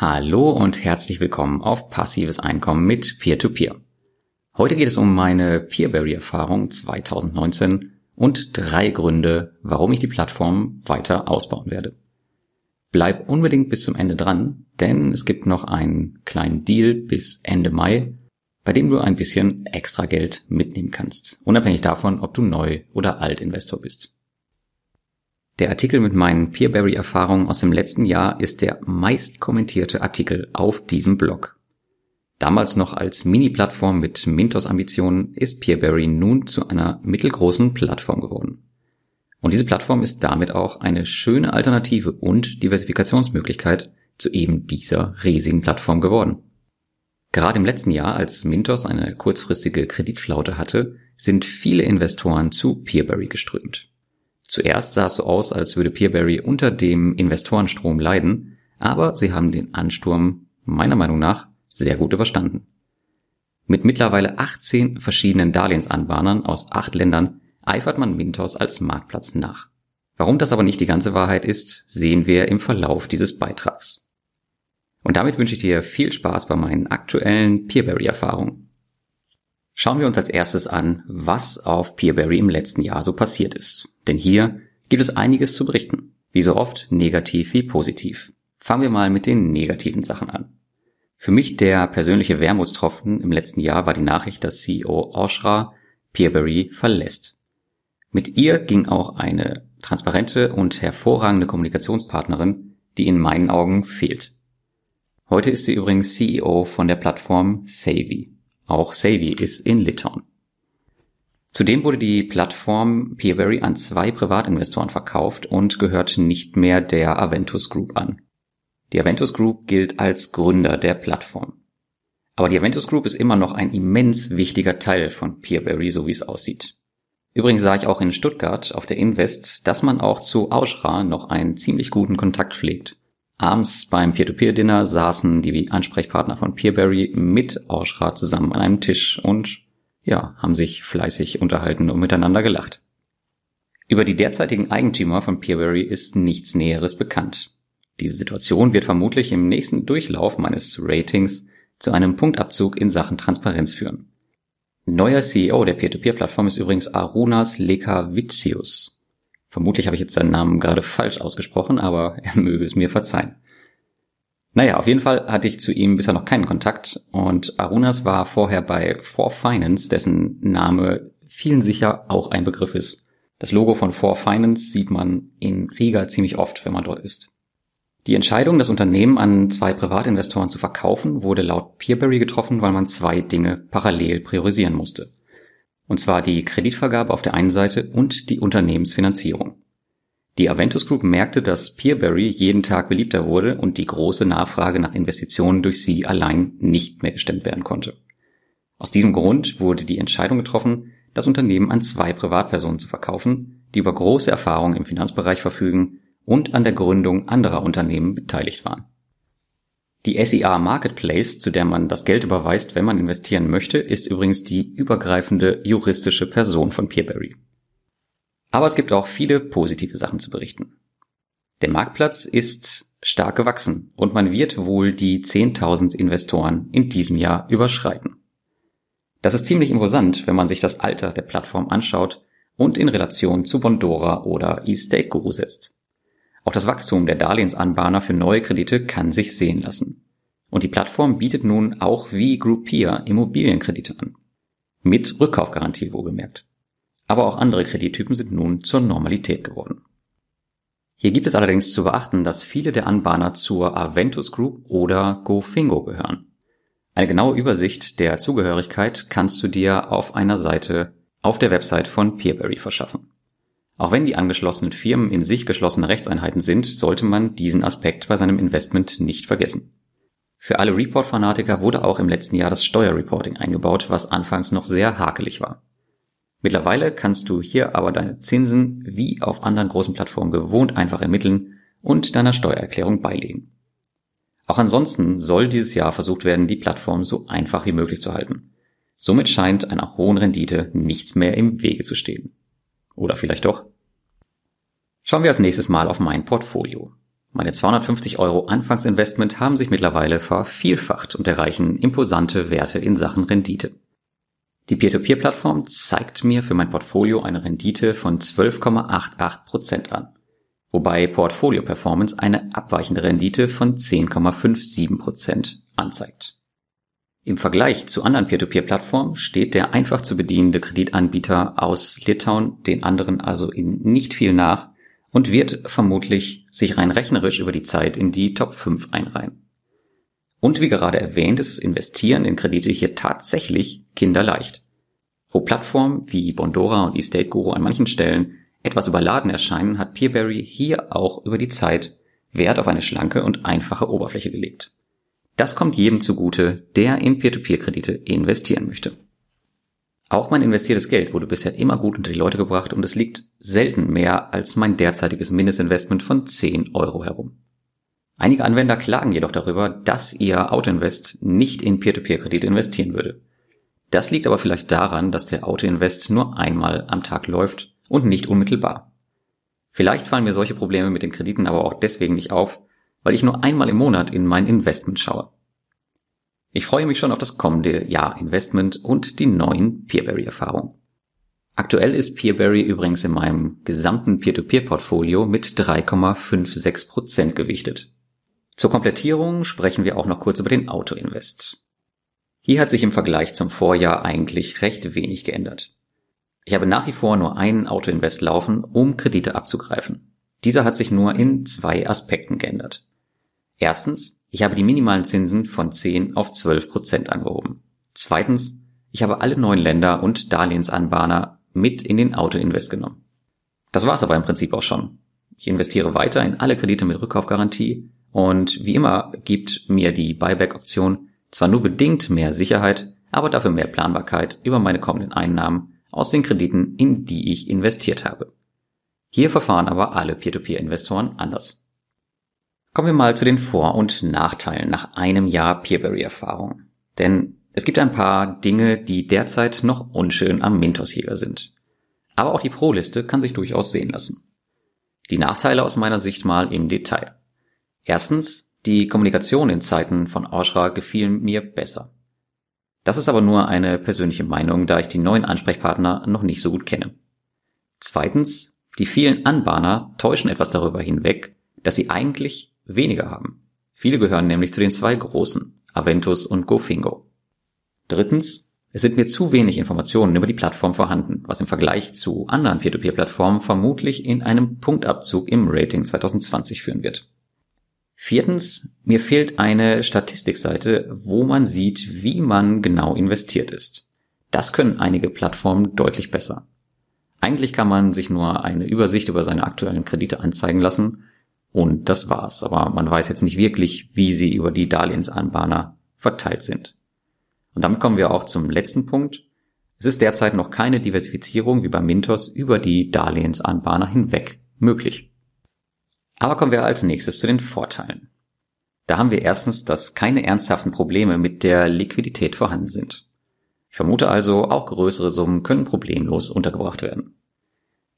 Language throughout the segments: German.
Hallo und herzlich willkommen auf Passives Einkommen mit Peer-to-Peer. -Peer. Heute geht es um meine Peerberry-Erfahrung 2019 und drei Gründe, warum ich die Plattform weiter ausbauen werde. Bleib unbedingt bis zum Ende dran, denn es gibt noch einen kleinen Deal bis Ende Mai, bei dem du ein bisschen extra Geld mitnehmen kannst, unabhängig davon, ob du neu oder alt Investor bist. Der Artikel mit meinen Peerberry-Erfahrungen aus dem letzten Jahr ist der meist kommentierte Artikel auf diesem Blog. Damals noch als Mini-Plattform mit Mintos-Ambitionen ist Peerberry nun zu einer mittelgroßen Plattform geworden. Und diese Plattform ist damit auch eine schöne Alternative und Diversifikationsmöglichkeit zu eben dieser riesigen Plattform geworden. Gerade im letzten Jahr, als Mintos eine kurzfristige Kreditflaute hatte, sind viele Investoren zu Peerberry geströmt. Zuerst sah es so aus, als würde Peerberry unter dem Investorenstrom leiden, aber sie haben den Ansturm meiner Meinung nach sehr gut überstanden. Mit mittlerweile 18 verschiedenen Darlehensanbahnern aus acht Ländern eifert man Mintos als Marktplatz nach. Warum das aber nicht die ganze Wahrheit ist, sehen wir im Verlauf dieses Beitrags. Und damit wünsche ich dir viel Spaß bei meinen aktuellen Peerberry-Erfahrungen. Schauen wir uns als erstes an, was auf Peerberry im letzten Jahr so passiert ist. Denn hier gibt es einiges zu berichten. Wie so oft negativ wie positiv. Fangen wir mal mit den negativen Sachen an. Für mich der persönliche Wermutstropfen im letzten Jahr war die Nachricht, dass CEO Oshra Peerberry verlässt. Mit ihr ging auch eine transparente und hervorragende Kommunikationspartnerin, die in meinen Augen fehlt. Heute ist sie übrigens CEO von der Plattform Savvy. Auch Savvy ist in Litauen. Zudem wurde die Plattform Peerberry an zwei Privatinvestoren verkauft und gehört nicht mehr der Aventus Group an. Die Aventus Group gilt als Gründer der Plattform. Aber die Aventus Group ist immer noch ein immens wichtiger Teil von Peerberry, so wie es aussieht. Übrigens sah ich auch in Stuttgart auf der Invest, dass man auch zu Auschra noch einen ziemlich guten Kontakt pflegt. Abends beim Peer-to-Peer-Dinner saßen die Ansprechpartner von Peerberry mit Auschra zusammen an einem Tisch und ja, haben sich fleißig unterhalten und miteinander gelacht. Über die derzeitigen Eigentümer von Peerberry ist nichts Näheres bekannt. Diese Situation wird vermutlich im nächsten Durchlauf meines Ratings zu einem Punktabzug in Sachen Transparenz führen. Neuer CEO der Peer-to-Peer-Plattform ist übrigens Arunas Lekavicius. Vermutlich habe ich jetzt seinen Namen gerade falsch ausgesprochen, aber er möge es mir verzeihen. Naja, auf jeden Fall hatte ich zu ihm bisher noch keinen Kontakt und Arunas war vorher bei 4Finance, dessen Name vielen sicher auch ein Begriff ist. Das Logo von 4Finance sieht man in Riga ziemlich oft, wenn man dort ist. Die Entscheidung, das Unternehmen an zwei Privatinvestoren zu verkaufen, wurde laut Peerberry getroffen, weil man zwei Dinge parallel priorisieren musste. Und zwar die Kreditvergabe auf der einen Seite und die Unternehmensfinanzierung. Die Aventus Group merkte, dass Peerberry jeden Tag beliebter wurde und die große Nachfrage nach Investitionen durch sie allein nicht mehr gestemmt werden konnte. Aus diesem Grund wurde die Entscheidung getroffen, das Unternehmen an zwei Privatpersonen zu verkaufen, die über große Erfahrung im Finanzbereich verfügen und an der Gründung anderer Unternehmen beteiligt waren. Die SEA Marketplace, zu der man das Geld überweist, wenn man investieren möchte, ist übrigens die übergreifende juristische Person von Peerberry. Aber es gibt auch viele positive Sachen zu berichten. Der Marktplatz ist stark gewachsen und man wird wohl die 10.000 Investoren in diesem Jahr überschreiten. Das ist ziemlich imposant, wenn man sich das Alter der Plattform anschaut und in Relation zu Bondora oder eState Guru setzt. Auch das Wachstum der Darlehensanbahner für neue Kredite kann sich sehen lassen. Und die Plattform bietet nun auch wie Groupier Immobilienkredite an. Mit Rückkaufgarantie wohlgemerkt. Aber auch andere Kredittypen sind nun zur Normalität geworden. Hier gibt es allerdings zu beachten, dass viele der Anbahner zur Aventus Group oder GoFingo gehören. Eine genaue Übersicht der Zugehörigkeit kannst du dir auf einer Seite auf der Website von Peerberry verschaffen. Auch wenn die angeschlossenen Firmen in sich geschlossene Rechtseinheiten sind, sollte man diesen Aspekt bei seinem Investment nicht vergessen. Für alle Report-Fanatiker wurde auch im letzten Jahr das Steuerreporting eingebaut, was anfangs noch sehr hakelig war. Mittlerweile kannst du hier aber deine Zinsen wie auf anderen großen Plattformen gewohnt einfach ermitteln und deiner Steuererklärung beilegen. Auch ansonsten soll dieses Jahr versucht werden, die Plattform so einfach wie möglich zu halten. Somit scheint einer hohen Rendite nichts mehr im Wege zu stehen. Oder vielleicht doch? Schauen wir als nächstes mal auf mein Portfolio. Meine 250 Euro Anfangsinvestment haben sich mittlerweile vervielfacht und erreichen imposante Werte in Sachen Rendite. Die Peer-to-Peer-Plattform zeigt mir für mein Portfolio eine Rendite von 12,88% an, wobei Portfolio Performance eine abweichende Rendite von 10,57% anzeigt. Im Vergleich zu anderen Peer-to-Peer-Plattformen steht der einfach zu bedienende Kreditanbieter aus Litauen den anderen also in nicht viel nach und wird vermutlich sich rein rechnerisch über die Zeit in die Top 5 einreihen. Und wie gerade erwähnt, ist das Investieren in Kredite hier tatsächlich kinderleicht. Wo Plattformen wie Bondora und eState Guru an manchen Stellen etwas überladen erscheinen, hat Peerberry hier auch über die Zeit Wert auf eine schlanke und einfache Oberfläche gelegt. Das kommt jedem zugute, der in Peer-to-Peer-Kredite investieren möchte. Auch mein investiertes Geld wurde bisher immer gut unter die Leute gebracht und es liegt selten mehr als mein derzeitiges Mindestinvestment von 10 Euro herum. Einige Anwender klagen jedoch darüber, dass ihr Autoinvest nicht in Peer-to-Peer-Kredite investieren würde. Das liegt aber vielleicht daran, dass der Autoinvest nur einmal am Tag läuft und nicht unmittelbar. Vielleicht fallen mir solche Probleme mit den Krediten aber auch deswegen nicht auf, weil ich nur einmal im Monat in mein Investment schaue. Ich freue mich schon auf das kommende Jahr Investment und die neuen Peerberry-Erfahrungen. Aktuell ist Peerberry übrigens in meinem gesamten Peer-to-Peer-Portfolio mit 3,56% gewichtet. Zur Komplettierung sprechen wir auch noch kurz über den Auto-Invest. Hier hat sich im Vergleich zum Vorjahr eigentlich recht wenig geändert. Ich habe nach wie vor nur einen Auto-Invest laufen, um Kredite abzugreifen. Dieser hat sich nur in zwei Aspekten geändert. Erstens, ich habe die minimalen Zinsen von 10 auf 12 Prozent angehoben. Zweitens, ich habe alle neuen Länder und Darlehensanbahner mit in den Autoinvest genommen. Das war's aber im Prinzip auch schon. Ich investiere weiter in alle Kredite mit Rückkaufgarantie und wie immer gibt mir die Buyback-Option zwar nur bedingt mehr Sicherheit, aber dafür mehr Planbarkeit über meine kommenden Einnahmen aus den Krediten, in die ich investiert habe. Hier verfahren aber alle Peer-to-Peer-Investoren anders. Kommen wir mal zu den Vor- und Nachteilen nach einem Jahr Peerberry-Erfahrung. Denn es gibt ein paar Dinge, die derzeit noch unschön am Mintos-Jäger sind. Aber auch die Pro-Liste kann sich durchaus sehen lassen. Die Nachteile aus meiner Sicht mal im Detail. Erstens, die Kommunikation in Zeiten von Oshra gefiel mir besser. Das ist aber nur eine persönliche Meinung, da ich die neuen Ansprechpartner noch nicht so gut kenne. Zweitens, die vielen Anbahner täuschen etwas darüber hinweg, dass sie eigentlich weniger haben. Viele gehören nämlich zu den zwei großen, Aventus und GoFingo. Drittens, es sind mir zu wenig Informationen über die Plattform vorhanden, was im Vergleich zu anderen Peer-to-Peer-Plattformen vermutlich in einem Punktabzug im Rating 2020 führen wird. Viertens, mir fehlt eine Statistikseite, wo man sieht, wie man genau investiert ist. Das können einige Plattformen deutlich besser. Eigentlich kann man sich nur eine Übersicht über seine aktuellen Kredite anzeigen lassen und das war's. Aber man weiß jetzt nicht wirklich, wie sie über die Darlehensanbahner verteilt sind. Und damit kommen wir auch zum letzten Punkt. Es ist derzeit noch keine Diversifizierung wie bei Mintos über die Darlehensanbahner hinweg möglich. Aber kommen wir als nächstes zu den Vorteilen. Da haben wir erstens, dass keine ernsthaften Probleme mit der Liquidität vorhanden sind. Ich vermute also, auch größere Summen können problemlos untergebracht werden.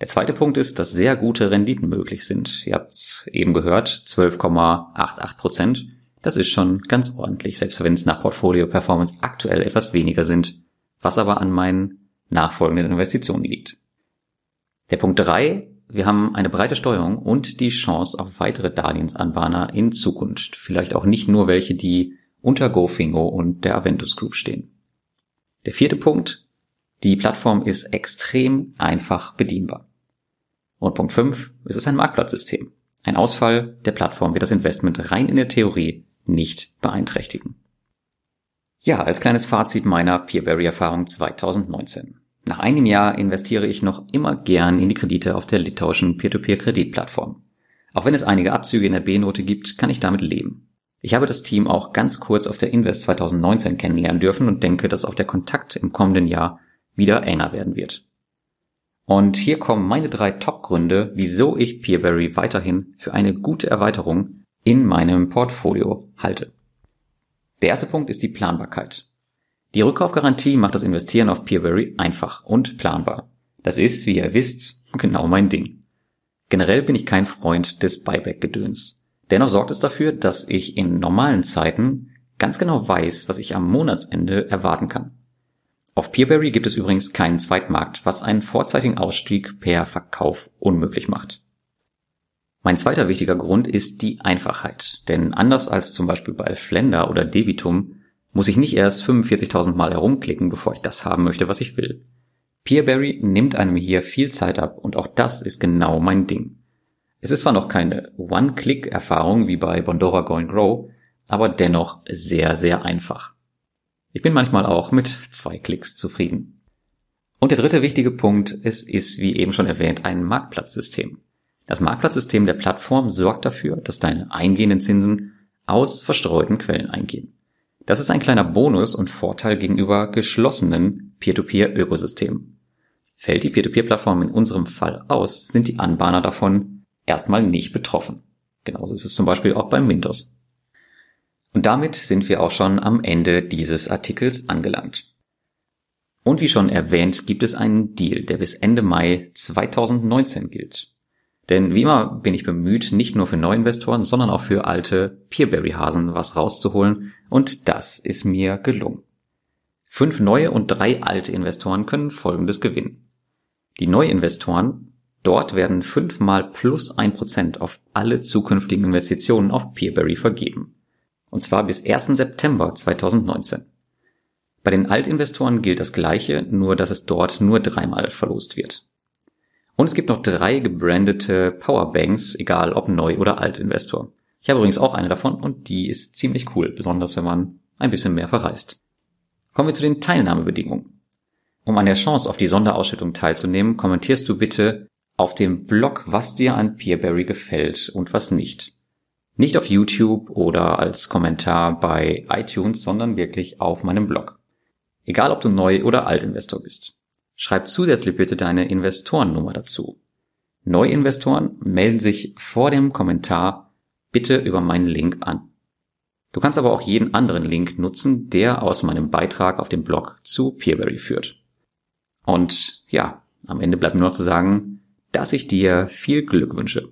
Der zweite Punkt ist, dass sehr gute Renditen möglich sind. Ihr habt es eben gehört, 12,88 Prozent. Das ist schon ganz ordentlich, selbst wenn es nach Portfolio Performance aktuell etwas weniger sind, was aber an meinen nachfolgenden Investitionen liegt. Der Punkt drei: Wir haben eine breite Steuerung und die Chance auf weitere Darlehensanbahner in Zukunft. Vielleicht auch nicht nur welche, die unter GoFingo und der Aventus Group stehen. Der vierte Punkt, die Plattform ist extrem einfach bedienbar. Und Punkt 5, es ist ein Marktplatzsystem. Ein Ausfall der Plattform wird das Investment rein in der Theorie nicht beeinträchtigen. Ja, als kleines Fazit meiner Peerberry-Erfahrung 2019. Nach einem Jahr investiere ich noch immer gern in die Kredite auf der litauischen Peer-to-Peer-Kreditplattform. Auch wenn es einige Abzüge in der B-Note gibt, kann ich damit leben. Ich habe das Team auch ganz kurz auf der Invest 2019 kennenlernen dürfen und denke, dass auch der Kontakt im kommenden Jahr wieder enger werden wird. Und hier kommen meine drei Top-Gründe, wieso ich Peerberry weiterhin für eine gute Erweiterung in meinem Portfolio halte. Der erste Punkt ist die Planbarkeit. Die Rückkaufgarantie macht das Investieren auf Peerberry einfach und planbar. Das ist, wie ihr wisst, genau mein Ding. Generell bin ich kein Freund des Buyback-Gedöns. Dennoch sorgt es dafür, dass ich in normalen Zeiten ganz genau weiß, was ich am Monatsende erwarten kann. Auf Peerberry gibt es übrigens keinen Zweitmarkt, was einen vorzeitigen Ausstieg per Verkauf unmöglich macht. Mein zweiter wichtiger Grund ist die Einfachheit, denn anders als zum Beispiel bei Flender oder Debitum muss ich nicht erst 45.000 Mal herumklicken, bevor ich das haben möchte, was ich will. Peerberry nimmt einem hier viel Zeit ab und auch das ist genau mein Ding. Es ist zwar noch keine One-Click-Erfahrung wie bei Bondora Go and Grow, aber dennoch sehr, sehr einfach. Ich bin manchmal auch mit zwei Klicks zufrieden. Und der dritte wichtige Punkt, es ist, wie eben schon erwähnt, ein Marktplatzsystem. Das Marktplatzsystem der Plattform sorgt dafür, dass deine eingehenden Zinsen aus verstreuten Quellen eingehen. Das ist ein kleiner Bonus und Vorteil gegenüber geschlossenen Peer-to-Peer-Ökosystemen. Fällt die Peer-to-Peer-Plattform in unserem Fall aus, sind die Anbahner davon erstmal nicht betroffen. Genauso ist es zum Beispiel auch beim Windows. Und damit sind wir auch schon am Ende dieses Artikels angelangt. Und wie schon erwähnt, gibt es einen Deal, der bis Ende Mai 2019 gilt. Denn wie immer bin ich bemüht, nicht nur für Neuinvestoren, sondern auch für alte Peerberry-Hasen was rauszuholen und das ist mir gelungen. Fünf neue und drei alte Investoren können folgendes gewinnen. Die Neuinvestoren, dort werden fünfmal plus ein Prozent auf alle zukünftigen Investitionen auf Peerberry vergeben. Und zwar bis 1. September 2019. Bei den Altinvestoren gilt das gleiche, nur dass es dort nur dreimal verlost wird. Und es gibt noch drei gebrandete Powerbanks, egal ob neu oder alt Investor. Ich habe übrigens auch eine davon und die ist ziemlich cool, besonders wenn man ein bisschen mehr verreist. Kommen wir zu den Teilnahmebedingungen. Um an der Chance auf die Sonderausschüttung teilzunehmen, kommentierst du bitte auf dem Blog, was dir an Peerberry gefällt und was nicht. Nicht auf YouTube oder als Kommentar bei iTunes, sondern wirklich auf meinem Blog. Egal ob du Neu- oder Altinvestor bist. Schreib zusätzlich bitte deine Investorennummer dazu. Neuinvestoren melden sich vor dem Kommentar bitte über meinen Link an. Du kannst aber auch jeden anderen Link nutzen, der aus meinem Beitrag auf dem Blog zu Peerberry führt. Und ja, am Ende bleibt nur noch zu sagen, dass ich dir viel Glück wünsche.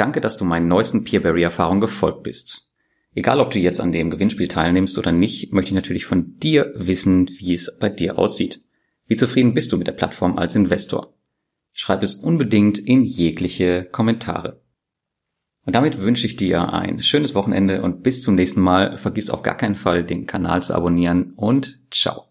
Danke, dass du meinen neuesten Peerberry-Erfahrungen gefolgt bist. Egal, ob du jetzt an dem Gewinnspiel teilnimmst oder nicht, möchte ich natürlich von dir wissen, wie es bei dir aussieht. Wie zufrieden bist du mit der Plattform als Investor? Schreib es unbedingt in jegliche Kommentare. Und damit wünsche ich dir ein schönes Wochenende und bis zum nächsten Mal. Vergiss auf gar keinen Fall, den Kanal zu abonnieren und ciao.